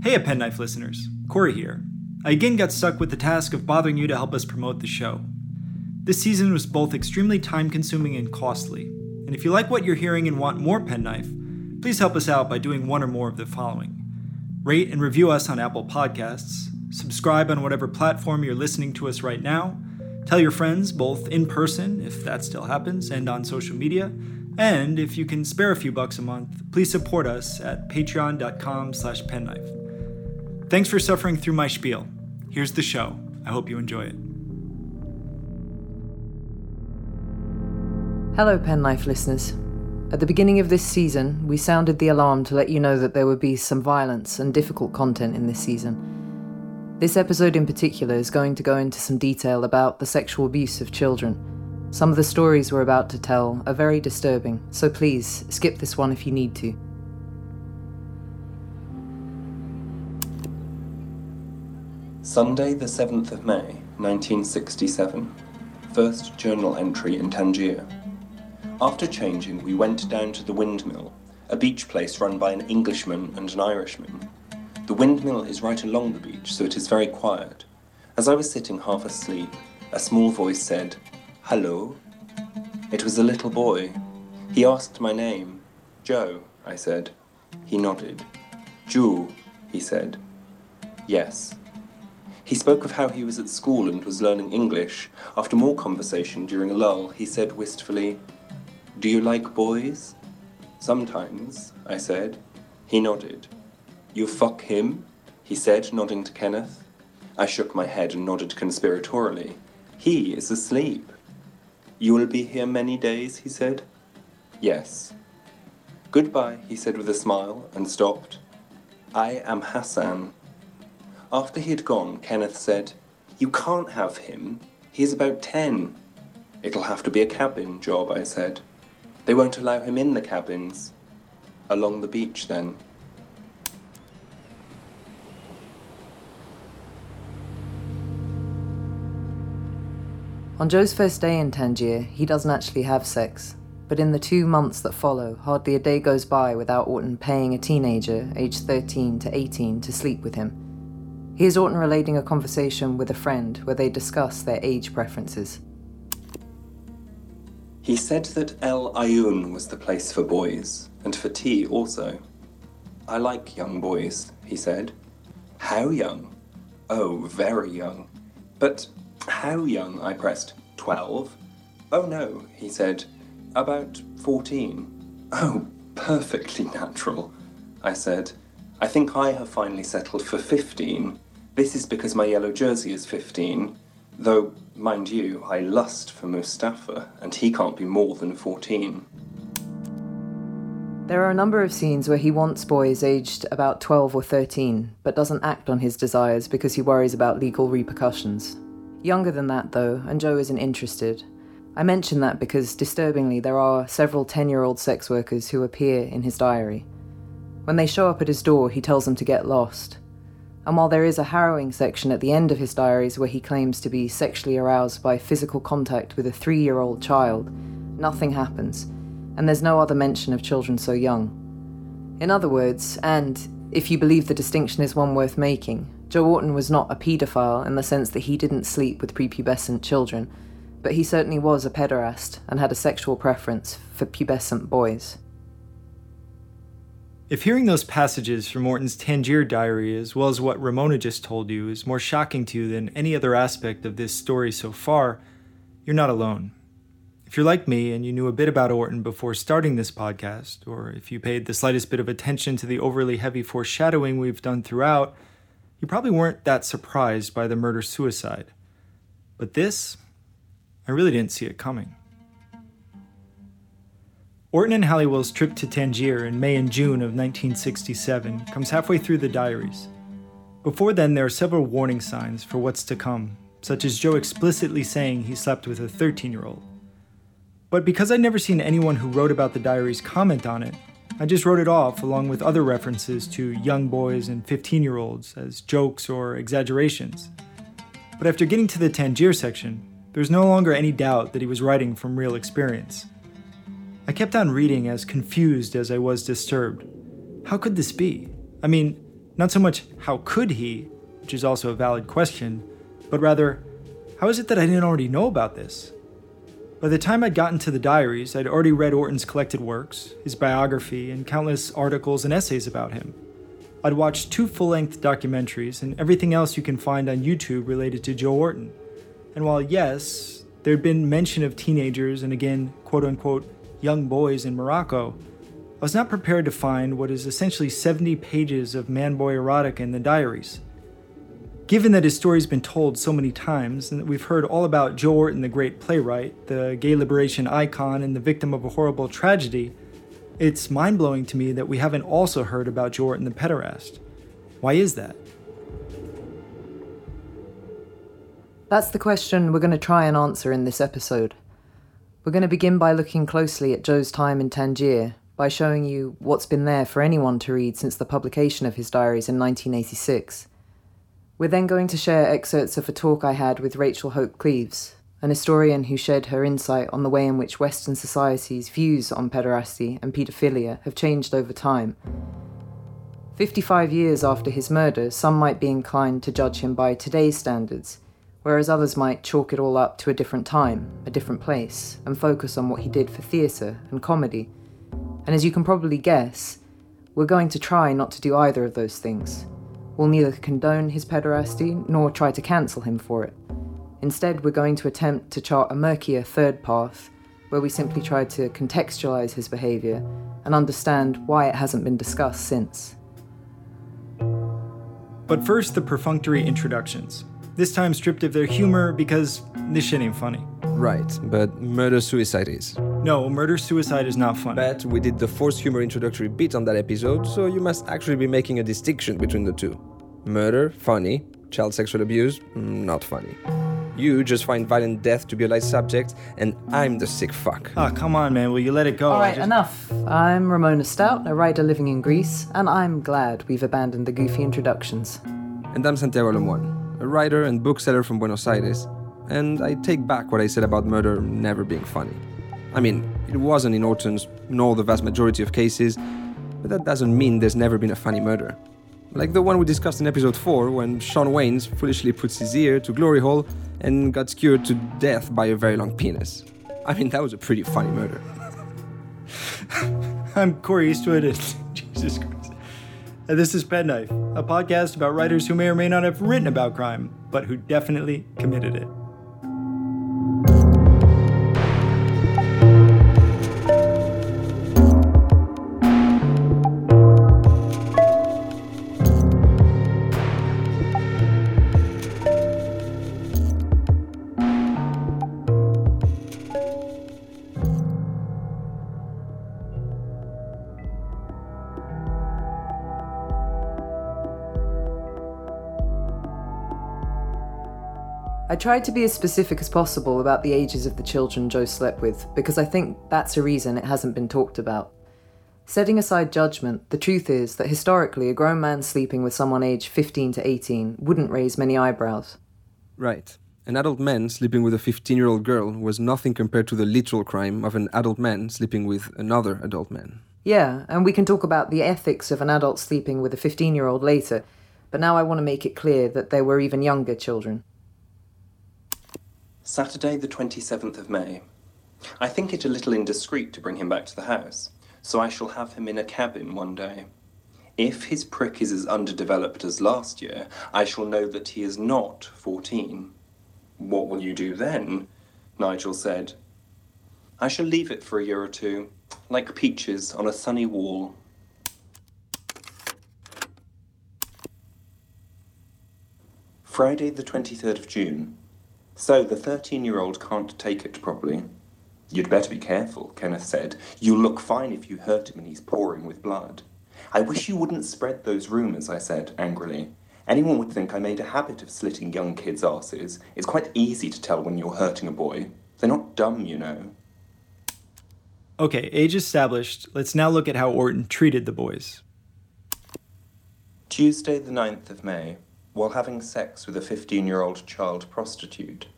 Hey, a Penknife listeners, Corey here. I again got stuck with the task of bothering you to help us promote the show. This season was both extremely time consuming and costly, and if you like what you're hearing and want more Penknife, please help us out by doing one or more of the following rate and review us on Apple Podcasts, subscribe on whatever platform you're listening to us right now, tell your friends both in person, if that still happens, and on social media, and if you can spare a few bucks a month, please support us at patreon.com slash penknife. Thanks for suffering through my spiel. Here's the show. I hope you enjoy it. Hello, Penknife listeners. At the beginning of this season, we sounded the alarm to let you know that there would be some violence and difficult content in this season. This episode in particular is going to go into some detail about the sexual abuse of children. Some of the stories we're about to tell are very disturbing, so please skip this one if you need to. Sunday, the 7th of May, 1967. First journal entry in Tangier. After changing, we went down to the windmill, a beach place run by an Englishman and an Irishman. The windmill is right along the beach, so it is very quiet. As I was sitting half asleep, a small voice said, Hello? It was a little boy. He asked my name. Joe, I said. He nodded. Jew, he said. Yes. He spoke of how he was at school and was learning English. After more conversation during a lull, he said wistfully, Do you like boys? Sometimes, I said. He nodded. You fuck him? He said, nodding to Kenneth. I shook my head and nodded conspiratorially. He is asleep. You will be here many days, he said. Yes. Goodbye, he said with a smile, and stopped. I am Hassan. After he had gone, Kenneth said, You can't have him. He's about ten. It'll have to be a cabin job, I said. They won't allow him in the cabins. Along the beach, then. On Joe's first day in Tangier, he doesn't actually have sex, but in the two months that follow, hardly a day goes by without Orton paying a teenager, aged 13 to 18, to sleep with him. Here's Orton relating a conversation with a friend where they discuss their age preferences. He said that El Ayun was the place for boys, and for tea also. I like young boys, he said. How young? Oh, very young. But how young? I pressed. Twelve? Oh no, he said. About fourteen. Oh, perfectly natural, I said. I think I have finally settled for fifteen. This is because my yellow jersey is fifteen. Though, mind you, I lust for Mustafa, and he can't be more than fourteen. There are a number of scenes where he wants boys aged about 12 or 13, but doesn't act on his desires because he worries about legal repercussions. Younger than that, though, and Joe isn't interested. I mention that because, disturbingly, there are several 10 year old sex workers who appear in his diary. When they show up at his door, he tells them to get lost. And while there is a harrowing section at the end of his diaries where he claims to be sexually aroused by physical contact with a three year old child, nothing happens, and there's no other mention of children so young. In other words, and if you believe the distinction is one worth making, Joe Orton was not a paedophile in the sense that he didn't sleep with prepubescent children, but he certainly was a pederast and had a sexual preference for pubescent boys. If hearing those passages from Orton's Tangier diary, as well as what Ramona just told you, is more shocking to you than any other aspect of this story so far, you're not alone. If you're like me and you knew a bit about Orton before starting this podcast, or if you paid the slightest bit of attention to the overly heavy foreshadowing we've done throughout, you probably weren't that surprised by the murder suicide. But this, I really didn't see it coming. Orton and Halliwell's trip to Tangier in May and June of 1967 comes halfway through the diaries. Before then, there are several warning signs for what's to come, such as Joe explicitly saying he slept with a 13 year old. But because I'd never seen anyone who wrote about the diaries comment on it, I just wrote it off along with other references to young boys and 15 year olds as jokes or exaggerations. But after getting to the Tangier section, there's no longer any doubt that he was writing from real experience. I kept on reading as confused as I was disturbed. How could this be? I mean, Not so much how could he, which is also a valid question, but rather, how is it that I didn't already know about this? By the time I'd gotten to the diaries, I'd already read Orton's collected works, his biography, and countless articles and essays about him. I'd watched two full length documentaries and everything else you can find on YouTube related to Joe Orton. And while, yes, there'd been mention of teenagers and again, quote unquote, young boys in Morocco, I was not prepared to find what is essentially 70 pages of man boy erotica in the diaries. Given that his story's been told so many times, and that we've heard all about Joe Orton, the great playwright, the gay liberation icon, and the victim of a horrible tragedy, it's mind blowing to me that we haven't also heard about Joe Orton, the pederast. Why is that? That's the question we're going to try and answer in this episode. We're going to begin by looking closely at Joe's time in Tangier, by showing you what's been there for anyone to read since the publication of his diaries in 1986. We're then going to share excerpts of a talk I had with Rachel Hope Cleves, an historian who shared her insight on the way in which Western society's views on pederasty and paedophilia have changed over time. 55 years after his murder, some might be inclined to judge him by today's standards, whereas others might chalk it all up to a different time, a different place, and focus on what he did for theatre and comedy and as you can probably guess, we're going to try not to do either of those things. We'll neither condone his pederasty nor try to cancel him for it. Instead, we're going to attempt to chart a murkier third path where we simply try to contextualize his behavior and understand why it hasn't been discussed since. But first, the perfunctory introductions. This time stripped of their humor because this shit ain't funny. Right, but murder suicide is. No, murder suicide is not funny. But we did the forced humor introductory bit on that episode, so you must actually be making a distinction between the two. Murder, funny. Child sexual abuse, mm, not funny. You just find violent death to be a light subject, and I'm the sick fuck. Ah, come on, man. Will you let it go? All right, just... enough. I'm Ramona Stout, a writer living in Greece, and I'm glad we've abandoned the goofy introductions. And I'm Santiago Lemoine, a writer and bookseller from Buenos Aires, and I take back what I said about murder never being funny. I mean, it wasn't in Orton's nor the vast majority of cases, but that doesn't mean there's never been a funny murder. Like the one we discussed in episode 4 when Sean Waynes foolishly puts his ear to glory hole and got skewered to death by a very long penis. I mean, that was a pretty funny murder. I'm Corey Eastwood, and Jesus Christ. And this is Penknife, a podcast about writers who may or may not have written about crime, but who definitely committed it. I tried to be as specific as possible about the ages of the children Joe slept with because I think that's a reason it hasn't been talked about. Setting aside judgment, the truth is that historically a grown man sleeping with someone aged 15 to 18 wouldn't raise many eyebrows. Right. An adult man sleeping with a 15 year old girl was nothing compared to the literal crime of an adult man sleeping with another adult man. Yeah, and we can talk about the ethics of an adult sleeping with a 15 year old later, but now I want to make it clear that there were even younger children. Saturday, the 27th of May. I think it a little indiscreet to bring him back to the house, so I shall have him in a cabin one day. If his prick is as underdeveloped as last year, I shall know that he is not 14. What will you do then? Nigel said. I shall leave it for a year or two, like peaches on a sunny wall. Friday, the 23rd of June. So the 13 year old can't take it properly. You'd better be careful, Kenneth said. You'll look fine if you hurt him and he's pouring with blood. I wish you wouldn't spread those rumours, I said angrily. Anyone would think I made a habit of slitting young kids' asses. It's quite easy to tell when you're hurting a boy. They're not dumb, you know. Okay, age established. Let's now look at how Orton treated the boys. Tuesday, the 9th of May while having sex with a 15 year old child prostitute.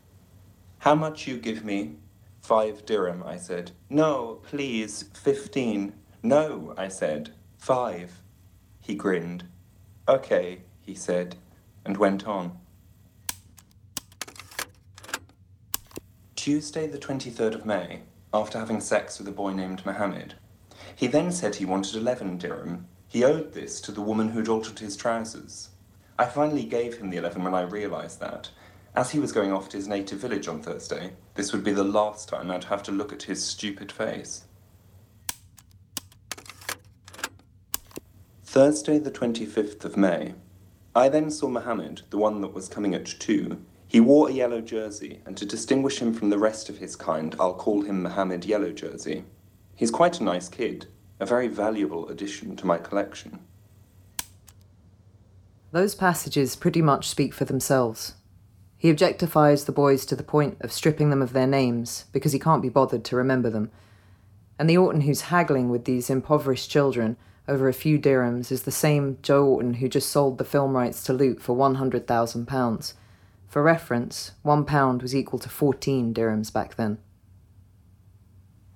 How much you give me? Five dirham, I said. No, please, fifteen. No, I said. Five. He grinned. Okay, he said, and went on. Tuesday, the 23rd of May, after having sex with a boy named Mohammed. He then said he wanted 11 dirham. He owed this to the woman who'd altered his trousers. I finally gave him the 11 when I realised that. As he was going off to his native village on Thursday, this would be the last time I'd have to look at his stupid face. Thursday, the 25th of May. I then saw Mohammed, the one that was coming at 2. He wore a yellow jersey, and to distinguish him from the rest of his kind, I'll call him Mohammed Yellow Jersey. He's quite a nice kid, a very valuable addition to my collection. Those passages pretty much speak for themselves. He objectifies the boys to the point of stripping them of their names because he can't be bothered to remember them. And the Orton who's haggling with these impoverished children over a few dirhams is the same Joe Orton who just sold the film rights to Loot for £100,000. For reference, one pound was equal to 14 dirhams back then.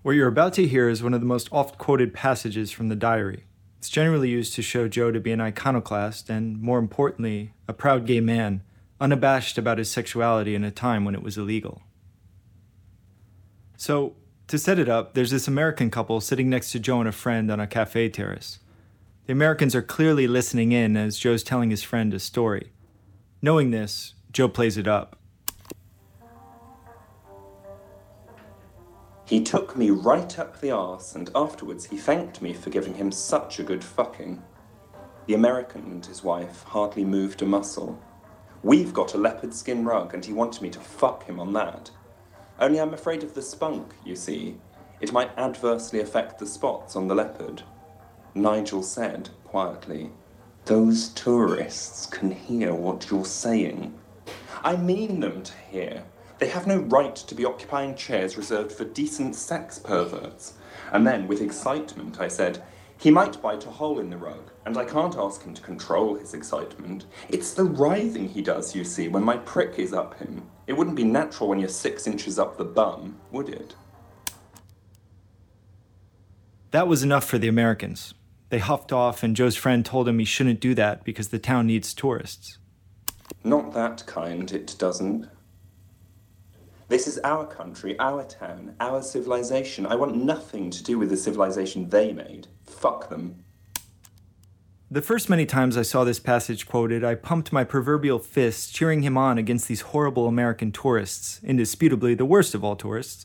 What you're about to hear is one of the most oft quoted passages from the diary. It's generally used to show Joe to be an iconoclast and, more importantly, a proud gay man, unabashed about his sexuality in a time when it was illegal. So, to set it up, there's this American couple sitting next to Joe and a friend on a cafe terrace. The Americans are clearly listening in as Joe's telling his friend a story. Knowing this, Joe plays it up. He took me right up the arse, and afterwards he thanked me for giving him such a good fucking. The American and his wife hardly moved a muscle. We've got a leopard skin rug, and he wanted me to fuck him on that. Only I'm afraid of the spunk, you see. It might adversely affect the spots on the leopard. Nigel said, quietly, Those tourists can hear what you're saying. I mean them to hear. They have no right to be occupying chairs reserved for decent sex perverts. And then, with excitement, I said, he might bite a hole in the rug, and I can't ask him to control his excitement. It's the writhing he does, you see, when my prick is up him. It wouldn't be natural when you're six inches up the bum, would it? That was enough for the Americans. They huffed off, and Joe's friend told him he shouldn't do that because the town needs tourists. Not that kind, it doesn't. This is our country, our town, our civilization. I want nothing to do with the civilization they made. Fuck them. The first many times I saw this passage quoted, I pumped my proverbial fist, cheering him on against these horrible American tourists, indisputably the worst of all tourists.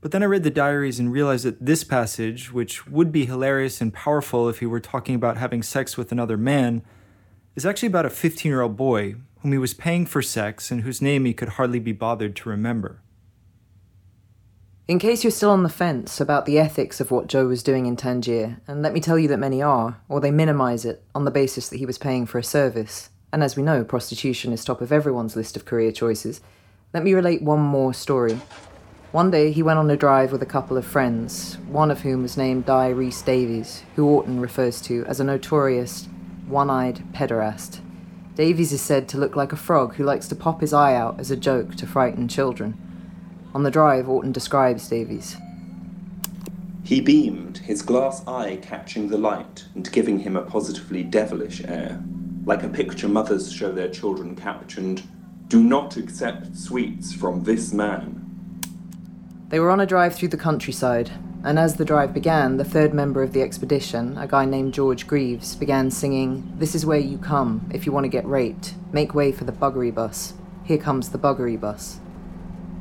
But then I read the diaries and realized that this passage, which would be hilarious and powerful if he were talking about having sex with another man, is actually about a 15 year old boy whom he was paying for sex and whose name he could hardly be bothered to remember. In case you're still on the fence about the ethics of what Joe was doing in Tangier, and let me tell you that many are, or they minimize it on the basis that he was paying for a service, and as we know, prostitution is top of everyone's list of career choices, let me relate one more story. One day he went on a drive with a couple of friends, one of whom was named Di Reese Davies, who Orton refers to as a notorious, one eyed pederast. Davies is said to look like a frog who likes to pop his eye out as a joke to frighten children. On the drive, Orton describes Davies. He beamed, his glass eye catching the light and giving him a positively devilish air, like a picture mothers show their children captioned, Do not accept sweets from this man. They were on a drive through the countryside, and as the drive began, the third member of the expedition, a guy named George Greaves, began singing, This is where you come if you want to get raped. Make way for the buggery bus. Here comes the buggery bus.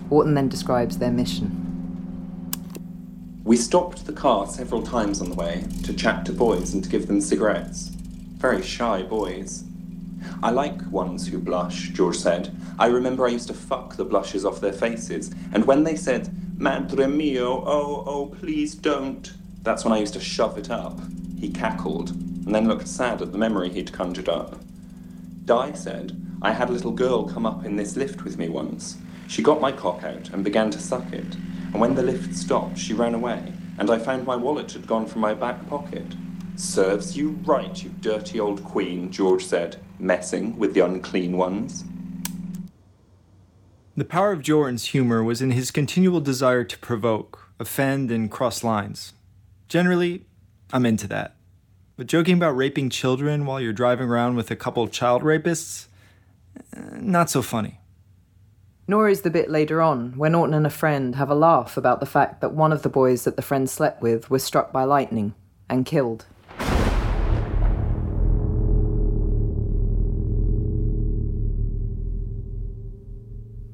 Orton then describes their mission. We stopped the car several times on the way to chat to boys and to give them cigarettes. Very shy boys. I like ones who blush, George said. I remember I used to fuck the blushes off their faces, and when they said, Madre mio, oh, oh, please don't, that's when I used to shove it up. He cackled, and then looked sad at the memory he'd conjured up. Di said, I had a little girl come up in this lift with me once. She got my cock out and began to suck it, and when the lift stopped, she ran away, and I found my wallet had gone from my back pocket. Serves you right, you dirty old queen, George said, messing with the unclean ones. The power of Orton's humor was in his continual desire to provoke, offend, and cross lines. Generally, I'm into that. But joking about raping children while you're driving around with a couple of child rapists? Eh, not so funny. Nor is the bit later on, where Orton and a friend have a laugh about the fact that one of the boys that the friend slept with was struck by lightning and killed.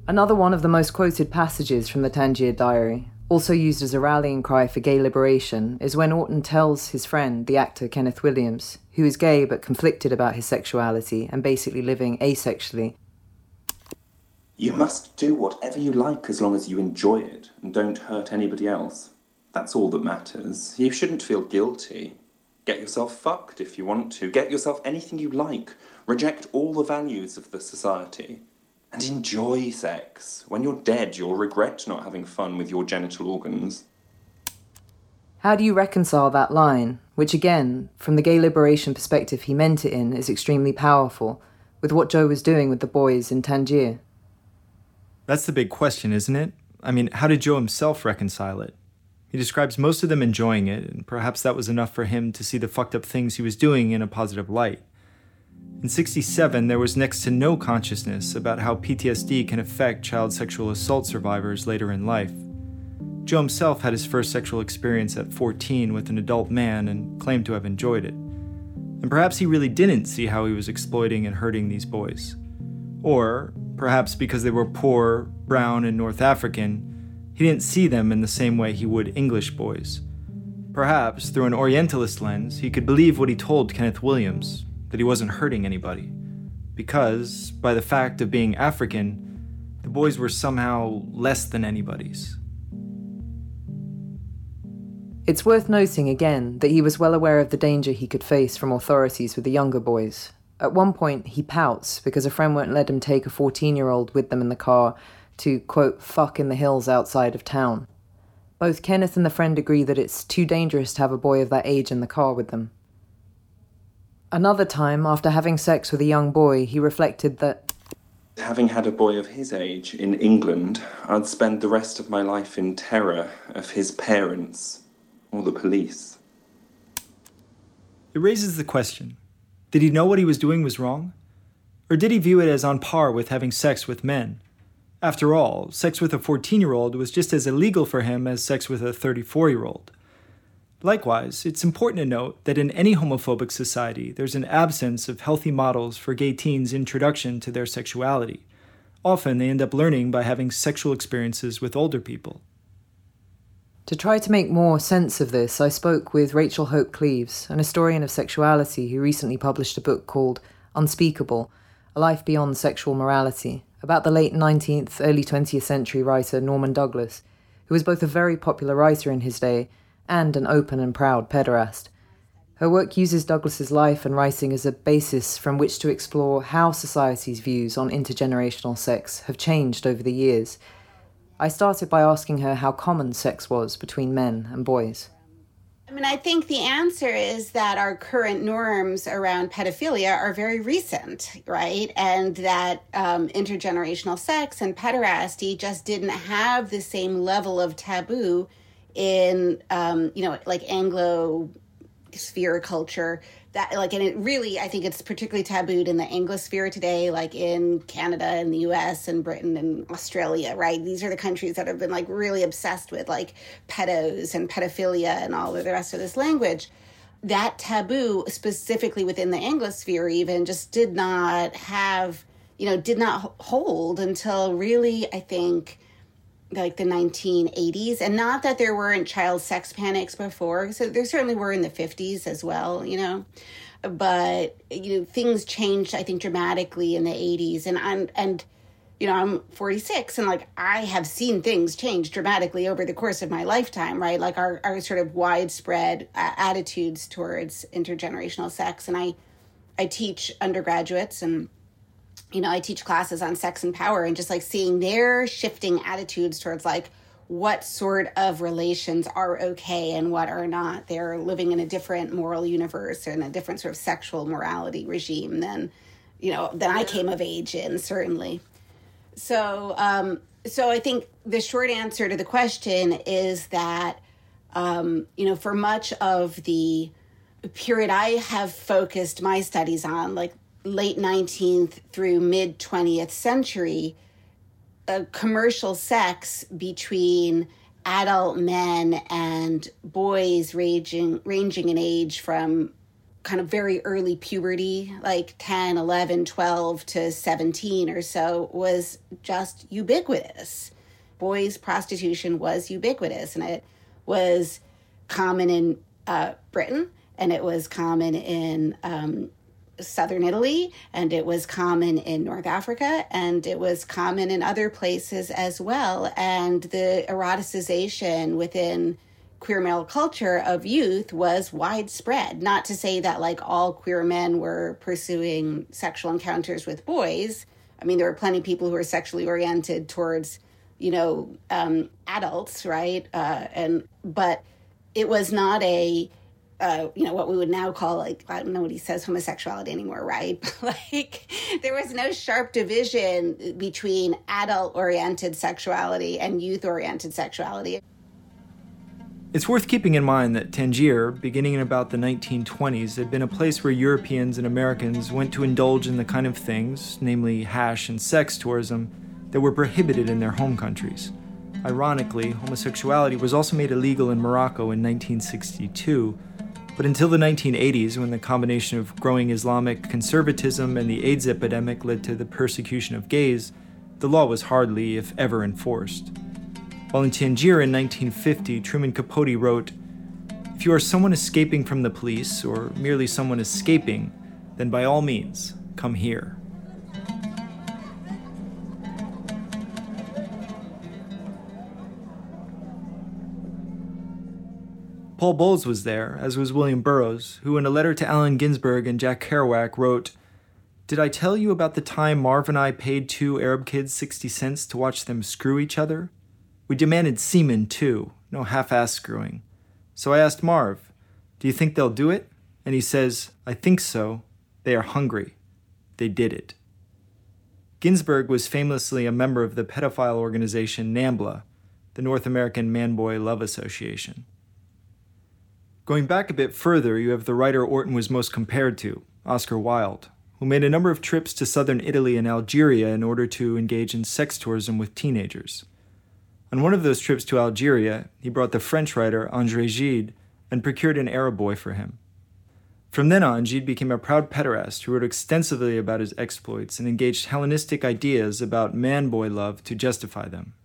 Another one of the most quoted passages from the Tangier Diary, also used as a rallying cry for gay liberation, is when Orton tells his friend, the actor Kenneth Williams, who is gay but conflicted about his sexuality and basically living asexually. You must do whatever you like as long as you enjoy it and don't hurt anybody else. That's all that matters. You shouldn't feel guilty. Get yourself fucked if you want to. Get yourself anything you like. Reject all the values of the society and enjoy sex. When you're dead, you'll regret not having fun with your genital organs. How do you reconcile that line, which again, from the gay liberation perspective he meant it in, is extremely powerful, with what Joe was doing with the boys in Tangier? That's the big question, isn't it? I mean, how did Joe himself reconcile it? He describes most of them enjoying it, and perhaps that was enough for him to see the fucked up things he was doing in a positive light. In 67, there was next to no consciousness about how PTSD can affect child sexual assault survivors later in life. Joe himself had his first sexual experience at 14 with an adult man and claimed to have enjoyed it. And perhaps he really didn't see how he was exploiting and hurting these boys. Or, perhaps because they were poor, brown, and North African, he didn't see them in the same way he would English boys. Perhaps, through an Orientalist lens, he could believe what he told Kenneth Williams that he wasn't hurting anybody. Because, by the fact of being African, the boys were somehow less than anybody's. It's worth noting again that he was well aware of the danger he could face from authorities with the younger boys. At one point, he pouts because a friend won't let him take a 14 year old with them in the car to, quote, fuck in the hills outside of town. Both Kenneth and the friend agree that it's too dangerous to have a boy of that age in the car with them. Another time, after having sex with a young boy, he reflected that. Having had a boy of his age in England, I'd spend the rest of my life in terror of his parents or the police. It raises the question did he know what he was doing was wrong? Or did he view it as on par with having sex with men? After all, sex with a 14 year old was just as illegal for him as sex with a 34 year old. Likewise, it's important to note that in any homophobic society, there's an absence of healthy models for gay teens' introduction to their sexuality. Often, they end up learning by having sexual experiences with older people. To try to make more sense of this, I spoke with Rachel Hope Cleves, an historian of sexuality who recently published a book called Unspeakable A Life Beyond Sexual Morality, about the late 19th, early 20th century writer Norman Douglas, who was both a very popular writer in his day and an open and proud pederast. Her work uses Douglas's life and writing as a basis from which to explore how society's views on intergenerational sex have changed over the years. I started by asking her how common sex was between men and boys. I mean, I think the answer is that our current norms around pedophilia are very recent, right? And that um, intergenerational sex and pederasty just didn't have the same level of taboo in um, you know like Anglo sphere culture that like and it really i think it's particularly tabooed in the anglosphere today like in canada and the us and britain and australia right? These are the countries that have been like really obsessed with like pedos and pedophilia and all of the rest of this language. That taboo specifically within the anglosphere even just did not have you know did not hold until really i think like the 1980s and not that there weren't child sex panics before so there certainly were in the 50s as well you know? But you know things changed i think dramatically in the 80s and i'm and you know i'm 46 and like i have seen things change dramatically over the course of my lifetime right? Like our, our sort of widespread uh, attitudes towards intergenerational sex. And i i teach undergraduates and you know, I teach classes on sex and power and just like seeing their shifting attitudes towards like what sort of relations are okay and what are not. They're living in a different moral universe and a different sort of sexual morality regime than, you know, than I came of age in, certainly. So, um, so I think the short answer to the question is that, um, you know, for much of the period I have focused my studies on, like late 19th through mid 20th century, commercial sex between adult men and boys ranging ranging in age from kind of very early puberty like 10 11 12 to 17 or so was just ubiquitous. Boys prostitution was ubiquitous and it was common in uh, britain and it was common in um, southern Italy, and it was common in North Africa, and it was common in other places as well. And the eroticization within queer male culture of youth was widespread. Not to say that like all queer men were pursuing sexual encounters with boys. I mean, there were plenty of people who were sexually oriented towards, you know, um, adults, right? Uh, and but it was not a uh, you know what we would now call like I don't know what he says homosexuality anymore, right? like there was no sharp division between adult oriented sexuality and youth oriented sexuality. It's worth keeping in mind that Tangier, beginning in about the 1920s, had been a place where Europeans and Americans went to indulge in the kind of things, namely hash and sex tourism, that were prohibited in their home countries. Ironically, homosexuality was also made illegal in Morocco in 1962 but until the 1980s, when the combination of growing Islamic conservatism and the AIDS epidemic led to the persecution of gays, the law was hardly, if ever, enforced. While in Tangier in 1950, Truman Capote wrote, If you are someone escaping from the police, or merely someone escaping, then by all means, come here. Paul Bowles was there, as was William Burroughs, who, in a letter to Allen Ginsberg and Jack Kerouac, wrote, Did I tell you about the time Marv and I paid two Arab kids 60 cents to watch them screw each other? We demanded semen, too, no half ass screwing. So I asked Marv, Do you think they'll do it? And he says, I think so. They are hungry. They did it. Ginsberg was famously a member of the pedophile organization NAMBLA, the North American Man Boy Love Association. Going back a bit further, you have the writer Orton was most compared to, Oscar Wilde, who made a number of trips to southern Italy and Algeria in order to engage in sex tourism with teenagers. On one of those trips to Algeria, he brought the French writer André Gide and procured an Arab boy for him. From then on, Gide became a proud pederast who wrote extensively about his exploits and engaged Hellenistic ideas about man boy love to justify them.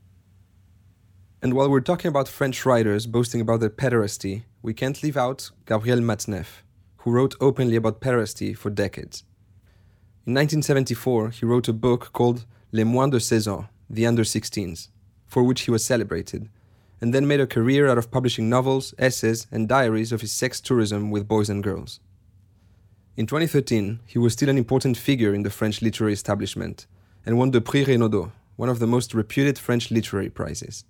And while we're talking about French writers boasting about their pederasty, we can't leave out Gabriel Matzneff, who wrote openly about pederasty for decades. In 1974, he wrote a book called Les Moins de 16 ans, The Under 16s, for which he was celebrated, and then made a career out of publishing novels, essays, and diaries of his sex tourism with boys and girls. In 2013, he was still an important figure in the French literary establishment and won the Prix Renaudot, one of the most reputed French literary prizes.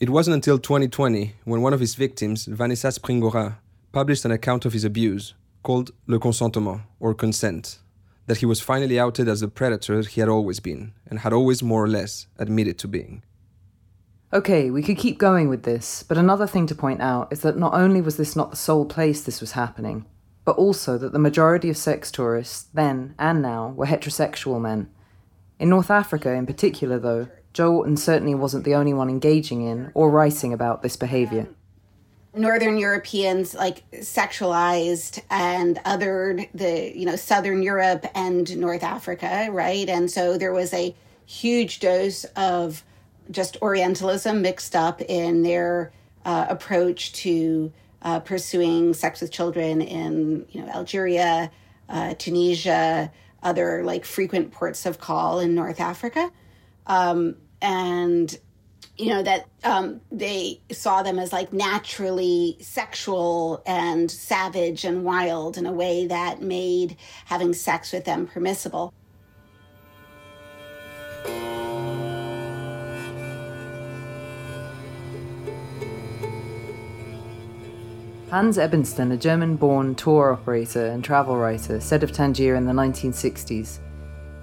It wasn't until 2020 when one of his victims, Vanessa Springora, published an account of his abuse called Le Consentement, or Consent, that he was finally outed as the predator he had always been, and had always more or less admitted to being. Okay, we could keep going with this, but another thing to point out is that not only was this not the sole place this was happening, but also that the majority of sex tourists, then and now, were heterosexual men. In North Africa, in particular, though, Joe Orton certainly wasn't the only one engaging in or writing about this behavior. Northern Europeans like sexualized and othered the, you know, Southern Europe and North Africa, right? And so there was a huge dose of just Orientalism mixed up in their uh, approach to uh, pursuing sex with children in, you know, Algeria, uh, Tunisia, other like frequent ports of call in North Africa um, and you know that um, they saw them as like naturally sexual and savage and wild in a way that made having sex with them permissible. Hanns Ebensten, a German born tour operator and travel writer, said of Tangier in the 1960s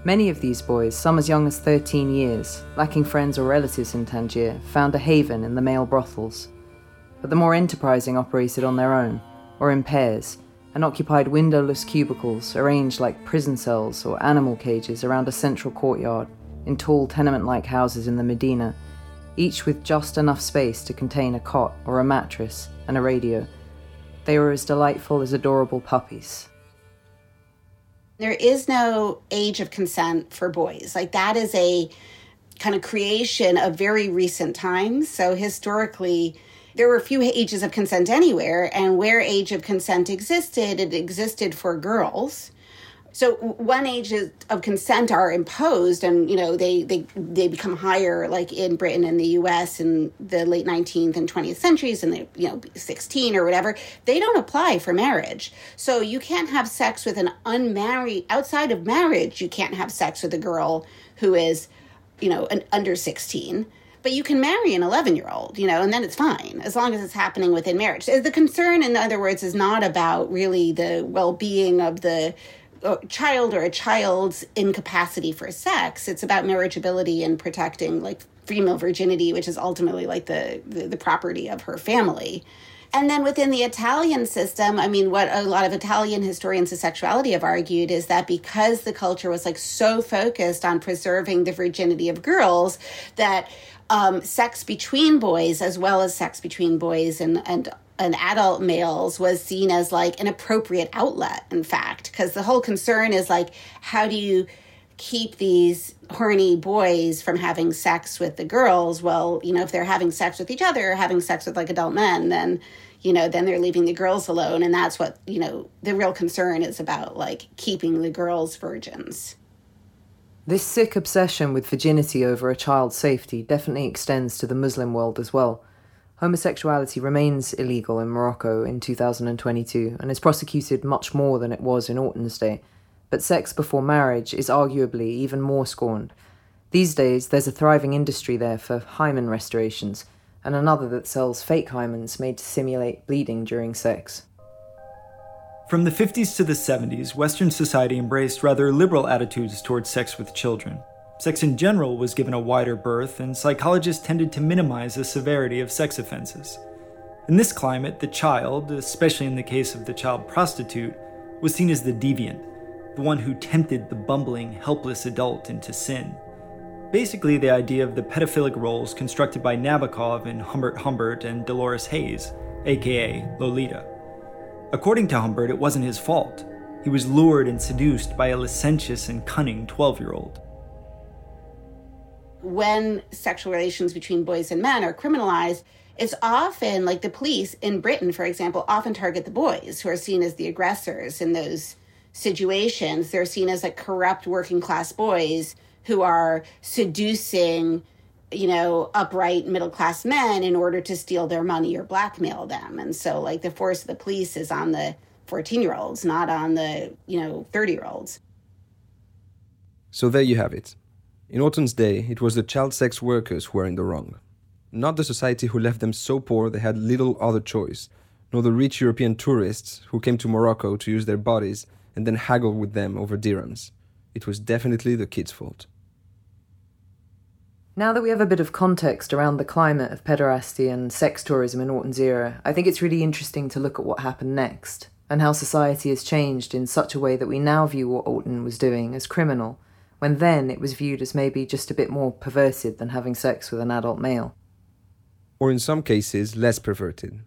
Many of these boys, some as young as 13 years, lacking friends or relatives in Tangier, found a haven in the male brothels. But the more enterprising operated on their own, or in pairs, and occupied windowless cubicles arranged like prison cells or animal cages around a central courtyard in tall tenement like houses in the Medina, each with just enough space to contain a cot or a mattress and a radio. They were as delightful as adorable puppies. There is no age of consent for boys. Like, that is a kind of creation of very recent times. So, historically, there were few ages of consent anywhere, and where age of consent existed, it existed for girls. So one age of consent are imposed, and you know they they they become higher, like in Britain and the U.S. in the late 19th and 20th centuries, and they you know 16 or whatever. They don't apply for marriage, so you can't have sex with an unmarried outside of marriage. You can't have sex with a girl who is, you know, an under 16 but you can marry an 11 year old, you know, and then it's fine as long as it's happening within marriage. The concern, in other words, is not about really the well being of the child or a child's incapacity for sex. It's about marriageability and protecting like female virginity, which is ultimately like the, the, the property of her family. And then within the Italian system, I mean, what a lot of Italian historians of sexuality have argued is that because the culture was like so focused on preserving the virginity of girls, that um, sex between boys as well as sex between boys and and and adult males was seen as like an appropriate outlet in fact because the whole concern is like how do you keep these horny boys from having sex with the girls well you know if they're having sex with each other having sex with like adult men then you know then they're leaving the girls alone and that's what you know the real concern is about like keeping the girls virgins this sick obsession with virginity over a child's safety definitely extends to the Muslim world as well. Homosexuality remains illegal in Morocco in 2022 and is prosecuted much more than it was in Orton's day, but sex before marriage is arguably even more scorned. These days, there's a thriving industry there for hymen restorations, and another that sells fake hymens made to simulate bleeding during sex. From the 50s to the 70s, Western society embraced rather liberal attitudes towards sex with children. Sex in general was given a wider berth, and psychologists tended to minimize the severity of sex offenses. In this climate, the child, especially in the case of the child prostitute, was seen as the deviant, the one who tempted the bumbling, helpless adult into sin. Basically, the idea of the pedophilic roles constructed by Nabokov in Humbert Humbert and Dolores Haze, aka Lolita. According to Humbert, it wasn't his fault. He was lured and seduced by a licentious and cunning 12 year old. When sexual relations between boys and men are criminalized, it's often like the police in Britain, for example, often target the boys who are seen as the aggressors in those situations. They're seen as like corrupt working class boys who are seducing you know, upright middle class men in order to steal their money or blackmail them. And so, like, the force of the police is on the 14 year olds, not on the, you know, 30 year olds. So, there you have it. In Orton's day, it was the child sex workers who were in the wrong. Not the society who left them so poor they had little other choice, nor the rich European tourists who came to Morocco to use their bodies and then haggle with them over dirhams. It was definitely the kids' fault. Now that we have a bit of context around the climate of pederasty and sex tourism in Orton's era, I think it's really interesting to look at what happened next, and how society has changed in such a way that we now view what Orton was doing as criminal, when then it was viewed as maybe just a bit more perverted than having sex with an adult male. Or in some cases, less perverted.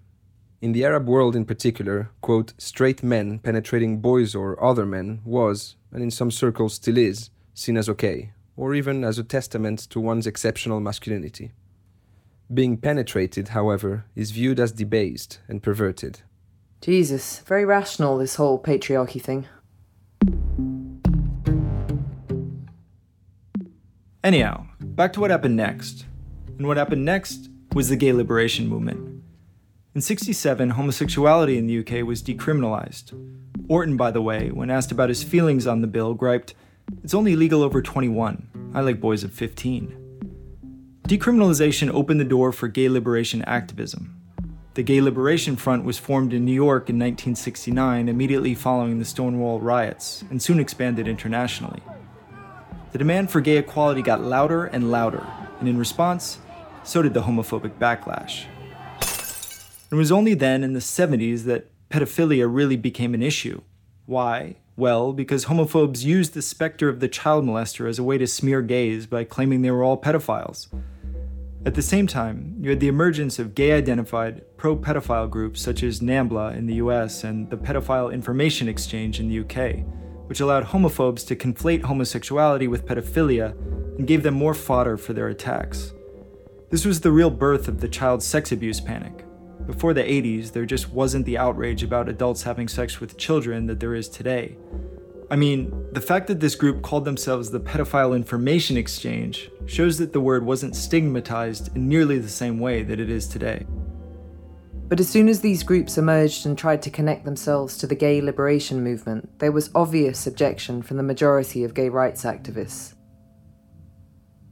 In the Arab world in particular, quote, straight men penetrating boys or other men was, and in some circles still is, seen as okay, or even as a testament to one's exceptional masculinity. Being penetrated, however, is viewed as debased and perverted. Jesus, very rational, this whole patriarchy thing. Anyhow, back to what happened next. And what happened next was the gay liberation movement. In 67, homosexuality in the UK was decriminalized. Orton, by the way, when asked about his feelings on the bill, griped, It's only legal over 21. I like boys of 15. Decriminalization opened the door for gay liberation activism. The Gay Liberation Front was formed in New York in 1969, immediately following the Stonewall riots, and soon expanded internationally. The demand for gay equality got louder and louder, and in response, so did the homophobic backlash. It was only then in the 70s that pedophilia really became an issue. Why? Well, because homophobes used the specter of the child molester as a way to smear gays by claiming they were all pedophiles. At the same time, you had the emergence of gay identified pro pedophile groups such as NAMBLA in the US and the Pedophile Information Exchange in the UK, which allowed homophobes to conflate homosexuality with pedophilia and gave them more fodder for their attacks. This was the real birth of the child sex abuse panic. Before the 80s, there just wasn't the outrage about adults having sex with children that there is today. I mean, the fact that this group called themselves the Pedophile Information Exchange shows that the word wasn't stigmatized in nearly the same way that it is today. But as soon as these groups emerged and tried to connect themselves to the gay liberation movement, there was obvious objection from the majority of gay rights activists.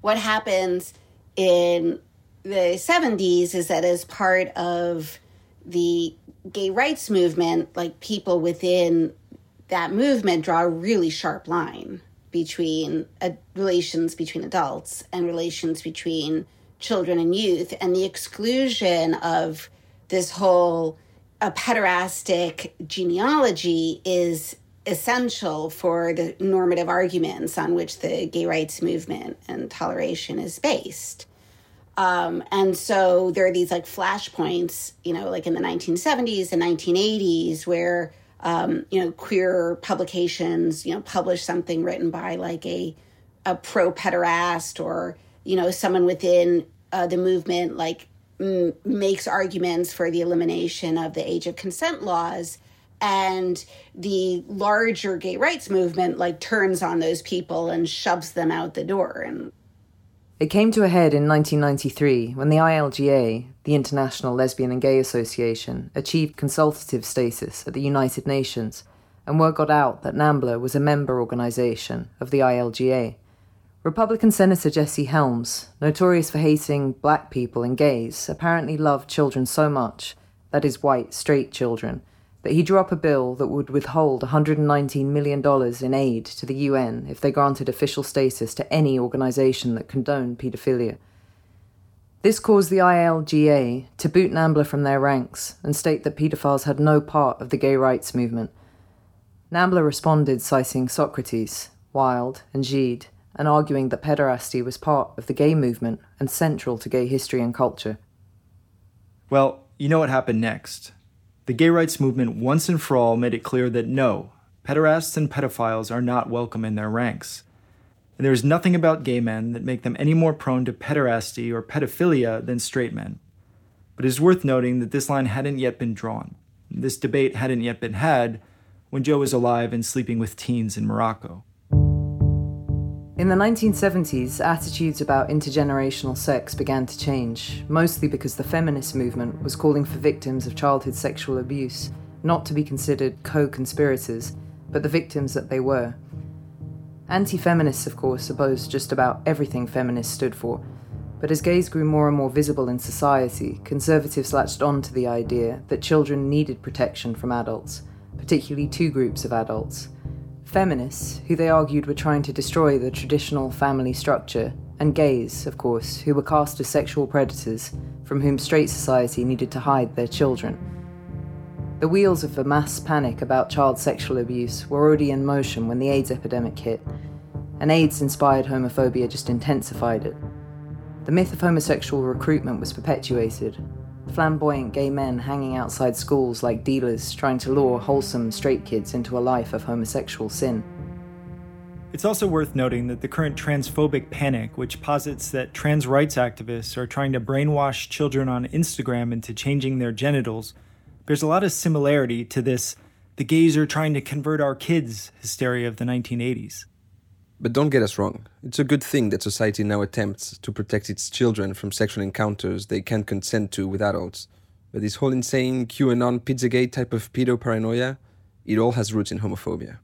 What happens in the 70s is that as part of the gay rights movement, like people within that movement draw a really sharp line between uh, relations between adults and relations between children and youth, and the exclusion of this whole a pederastic genealogy is essential for the normative arguments on which the gay rights movement and toleration is based. Um, and so there are these like flashpoints, you know, like in the 1970s and 1980s, where um, you know queer publications, you know, publish something written by like a a pro pederast or you know someone within uh, the movement like m- makes arguments for the elimination of the age of consent laws and the larger gay rights movement like turns on those people and shoves them out the door and it came to a head in 1993 when the ILGA, the International Lesbian and Gay Association, achieved consultative status at the United Nations, and word got out that NAMBLA was a member organisation of the ILGA. Republican Senator Jesse Helms, notorious for hating black people and gays, apparently loved children so much, that is, white, straight children, that he drew up a bill that would withhold $119 million in aid to the UN if they granted official status to any organisation that condoned paedophilia. This caused the ILGA to boot NAMBLA from their ranks and state that paedophiles had no part of the gay rights movement. NAMBLA responded citing Socrates, Wilde, and Gide, and arguing that pederasty was part of the gay movement and central to gay history and culture. Well, you know what happened next. The gay rights movement once and for all made it clear that no, pederasts and pedophiles are not welcome in their ranks. And there is nothing about gay men that make them any more prone to pederasty or pedophilia than straight men. But it is worth noting that this line hadn't yet been drawn. This debate hadn't yet been had when Joe was alive and sleeping with teens in Morocco. In the 1970s, attitudes about intergenerational sex began to change, mostly because the feminist movement was calling for victims of childhood sexual abuse not to be considered co conspirators, but the victims that they were. Anti feminists, of course, opposed just about everything feminists stood for, but as gays grew more and more visible in society, conservatives latched on to the idea that children needed protection from adults, particularly two groups of adults feminists, who they argued were trying to destroy the traditional family structure, and gays, of course, who were cast as sexual predators from whom straight society needed to hide their children. The wheels of the mass panic about child sexual abuse were already in motion when the AIDS epidemic hit, and AIDS inspired homophobia just intensified it. The myth of homosexual recruitment was perpetuated, flamboyant gay men hanging outside schools like dealers trying to lure wholesome straight kids into a life of homosexual sin. It's also worth noting that the current transphobic panic, which posits that trans rights activists are trying to brainwash children on Instagram into changing their genitals, bears a lot of similarity to this the gays are trying to convert our kids hysteria of the 1980s. But don't get us wrong. It's a good thing that society now attempts to protect its children from sexual encounters they can't consent to with adults. But this whole insane QAnon Pizzagate type of pedo paranoia, it all has roots in homophobia.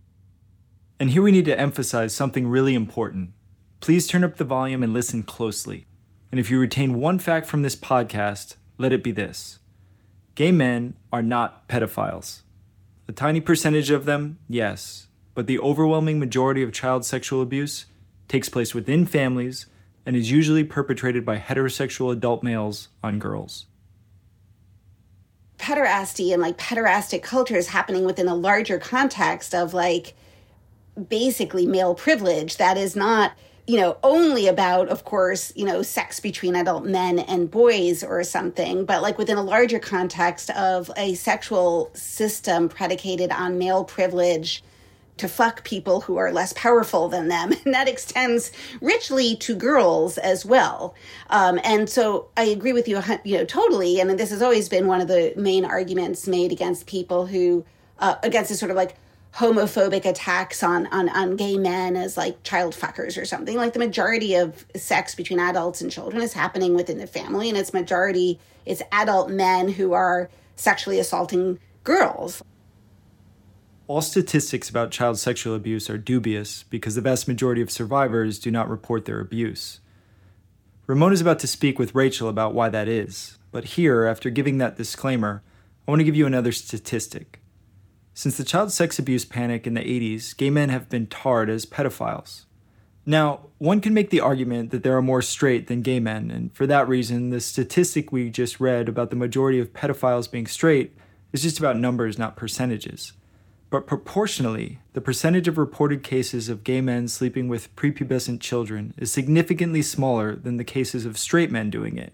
And here we need to emphasize something really important. Please turn up the volume and listen closely. And if you retain one fact from this podcast, let it be this gay men are not pedophiles. A tiny percentage of them, yes, but the overwhelming majority of child sexual abuse takes place within families and is usually perpetrated by heterosexual adult males on girls. pederasty and like pederastic culture is happening within a larger context of like basically male privilege that is not you know only about of course you know sex between adult men and boys or something but like within a larger context of a sexual system predicated on male privilege to fuck people who are less powerful than them. And that extends richly to girls as well. Um, and so I agree with you, you know, totally. And this has always been one of the main arguments made against people who, uh, against this sort of like homophobic attacks on, on, on gay men as like child fuckers or something. Like the majority of sex between adults and children is happening within the family. And it's majority, it's adult men who are sexually assaulting girls. All statistics about child sexual abuse are dubious because the vast majority of survivors do not report their abuse. Ramon is about to speak with Rachel about why that is, but here, after giving that disclaimer, I want to give you another statistic. Since the child sex abuse panic in the 80s, gay men have been tarred as pedophiles. Now, one can make the argument that there are more straight than gay men, and for that reason, the statistic we just read about the majority of pedophiles being straight is just about numbers, not percentages but proportionally, the percentage of reported cases of gay men sleeping with prepubescent children is significantly smaller than the cases of straight men doing it.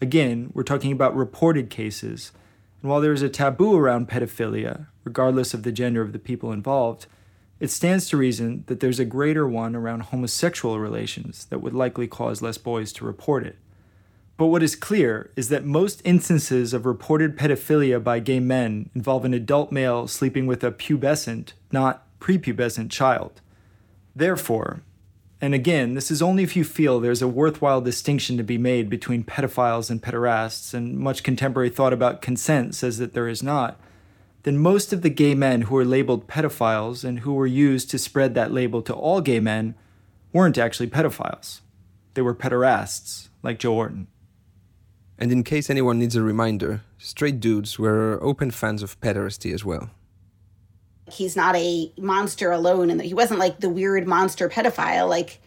Again, we're talking about reported cases, and while there is a taboo around pedophilia, regardless of the gender of the people involved, it stands to reason that there's a greater one around homosexual relations that would likely cause less boys to report it. But what is clear is that most instances of reported pedophilia by gay men involve an adult male sleeping with a pubescent, not prepubescent child. Therefore, and again, this is only if you feel there's a worthwhile distinction to be made between pedophiles and pederasts, and much contemporary thought about consent says that there is not, then most of the gay men who are labeled pedophiles and who were used to spread that label to all gay men weren't actually pedophiles. They were pederasts, like Joe Orton. And in case anyone needs a reminder, straight dudes were open fans of pederasty as well. He's not a monster alone, and he wasn't like the weird monster pedophile. Like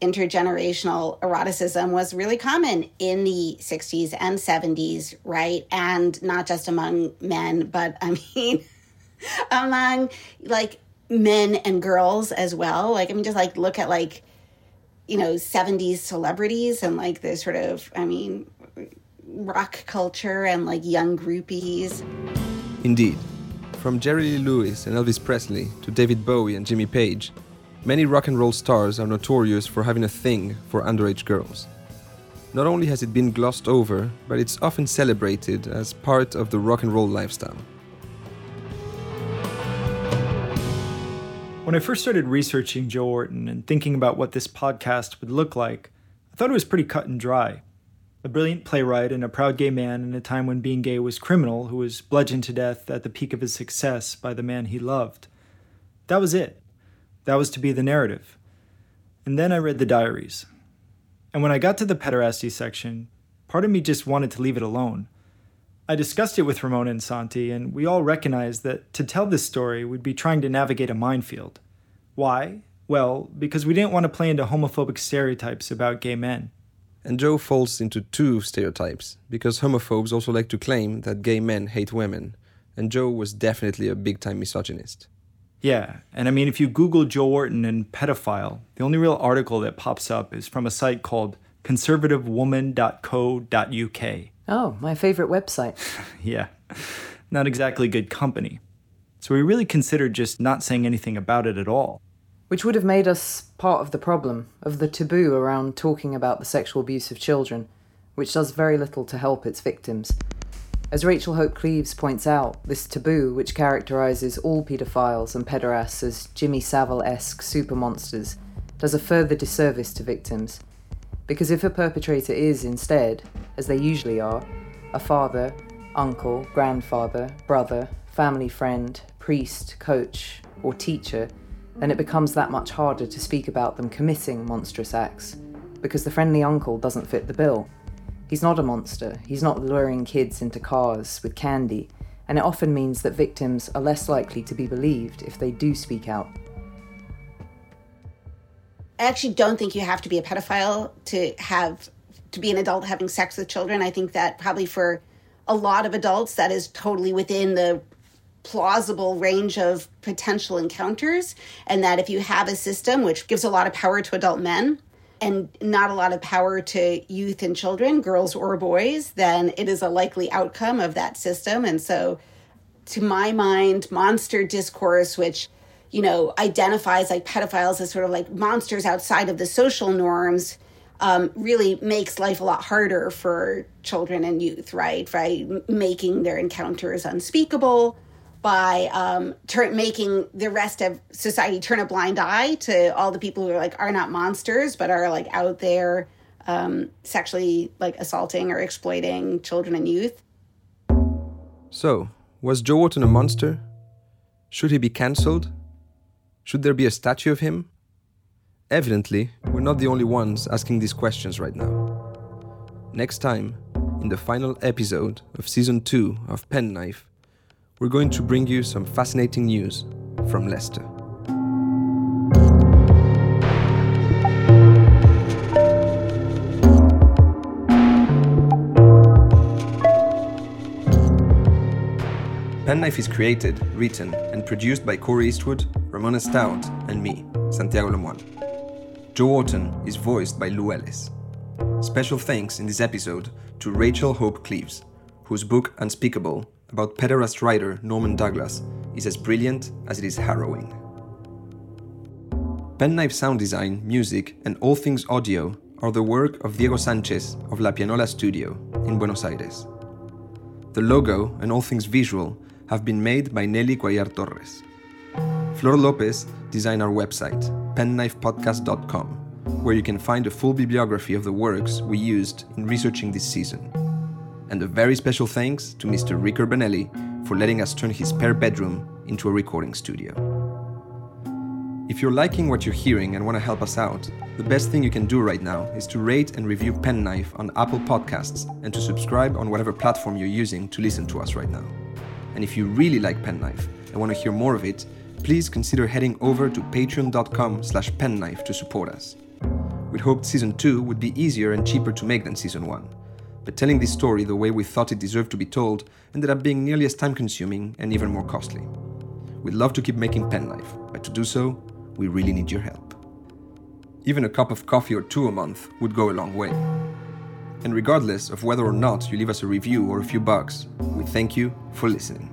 intergenerational eroticism was really common in the 60s and 70s, right? And not just among men, but I mean, among like men and girls as well. Like, I mean, just like look at like, you know, 70s celebrities and like the sort of, I mean, rock culture and like young groupies. Indeed. From Jerry Lee Lewis and Elvis Presley to David Bowie and Jimmy Page, many rock and roll stars are notorious for having a thing for underage girls. Not only has it been glossed over, but it's often celebrated as part of the rock and roll lifestyle. When I first started researching Joe Orton and thinking about what this podcast would look like, I thought it was pretty cut and dry a brilliant playwright and a proud gay man in a time when being gay was criminal, who was bludgeoned to death at the peak of his success by the man he loved. That was it. That was to be the narrative. And then I read the diaries. And when I got to the pederasty section, part of me just wanted to leave it alone. I discussed it with Ramona and Santi, and we all recognized that to tell this story, we'd be trying to navigate a minefield. Why? Well, because we didn't want to play into homophobic stereotypes about gay men. And Joe falls into two stereotypes, because homophobes also like to claim that gay men hate women, and Joe was definitely a big time misogynist. Yeah, and I mean, if you Google Joe Orton and pedophile, the only real article that pops up is from a site called conservativewoman.co.uk. Oh, my favorite website. yeah, not exactly good company. So we really considered just not saying anything about it at all which would have made us part of the problem, of the taboo around talking about the sexual abuse of children, which does very little to help its victims. As Rachel Hope Cleves points out, this taboo, which characterises all paedophiles and pederasts as Jimmy Savile esque super monsters, does a further disservice to victims. Because if a perpetrator is, instead, as they usually are, a father, uncle, grandfather, brother, family friend, priest, coach, or teacher, then it becomes that much harder to speak about them committing monstrous acts, because the friendly uncle doesn't fit the bill. He's not a monster, he's not luring kids into cars with candy, and it often means that victims are less likely to be believed if they do speak out. I actually don't think you have to be a pedophile to have to be an adult having sex with children. I think that probably for a lot of adults, that is totally within the plausible range of potential encounters. And that if you have a system which gives a lot of power to adult men, and not a lot of power to youth and children, girls or boys, then it is a likely outcome of that system. And so, to my mind, monster discourse, which you know identifies like pedophiles as sort of like monsters outside of the social norms, um, really makes life a lot harder for children and youth. Right, right, making their encounters unspeakable by um, turn, making the rest of society turn a blind eye to all the people who are like are not monsters but are like out there um, sexually like assaulting or exploiting children and youth. So, was Joe Orton a monster? Should he be cancelled? Should there be a statue of him? Evidently, we're not the only ones asking these questions right now. Next time, in the final episode of season 2 of Penknife, we're going to bring you some fascinating news from Leicester. Penknife is created, written, and produced by Corey Eastwood, Ramona Stout, and me, Santiago Lemoine. Joe Orton is voiced by Lou Ellis. Special thanks in this episode to Rachel Hope Cleves, whose book Unspeakable about pederast writer Norman Douglas is as brilliant as it is harrowing. Penknife sound design, music, and all things audio are the work of Diego Sanchez of La Pianola Studio in Buenos Aires. The logo and all things visual have been made by Nelly Cuellar Torres. Flor Lopez designed our website, penknifepodcast.com, where you can find a full bibliography of the works we used in researching this season and a very special thanks to Mr. Rick Urbanelli for letting us turn his spare bedroom into a recording studio. If you're liking what you're hearing and want to help us out, the best thing you can do right now is to rate and review Penknife on Apple Podcasts and to subscribe on whatever platform you're using to listen to us right now. And if you really like Penknife and want to hear more of it, please consider heading over to patreon.com slash penknife to support us. We'd hoped season 2 would be easier and cheaper to make than season 1 but telling this story the way we thought it deserved to be told ended up being nearly as time consuming and even more costly. We'd love to keep making Penknife, but to do so, we really need your help. Even a cup of coffee or two a month would go a long way. And regardless of whether or not you leave us a review or a few bucks, we thank you for listening.